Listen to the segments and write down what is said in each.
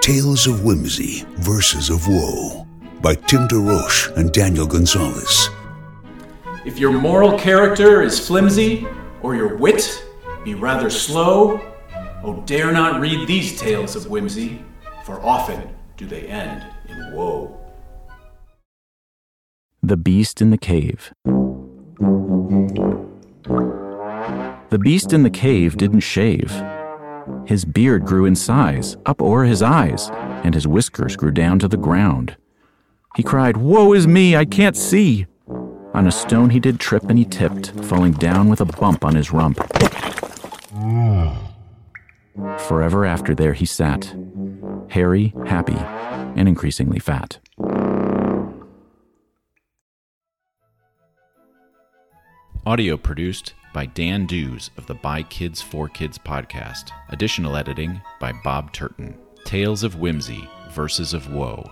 Tales of Whimsy, Verses of Woe by Tim DeRoche and Daniel Gonzalez. If your moral character is flimsy, or your wit be rather slow, oh, dare not read these tales of whimsy, for often do they end in woe. The Beast in the Cave. The beast in the cave didn't shave. His beard grew in size, up o'er his eyes, and his whiskers grew down to the ground. He cried, Woe is me, I can't see! On a stone he did trip and he tipped, falling down with a bump on his rump. Forever after there he sat, hairy, happy, and increasingly fat. Audio produced by Dan Dews of the By Kids for Kids podcast. Additional editing by Bob Turton. Tales of Whimsy, Verses of Woe.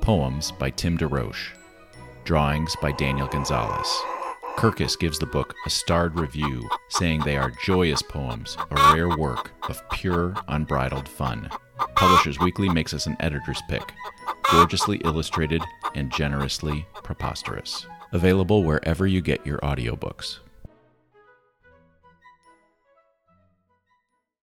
Poems by Tim DeRoche. Drawings by Daniel Gonzalez. Kirkus gives the book a starred review, saying they are joyous poems, a rare work of pure, unbridled fun. Publishers Weekly makes us an editor's pick, gorgeously illustrated and generously preposterous. Available wherever you get your audiobooks.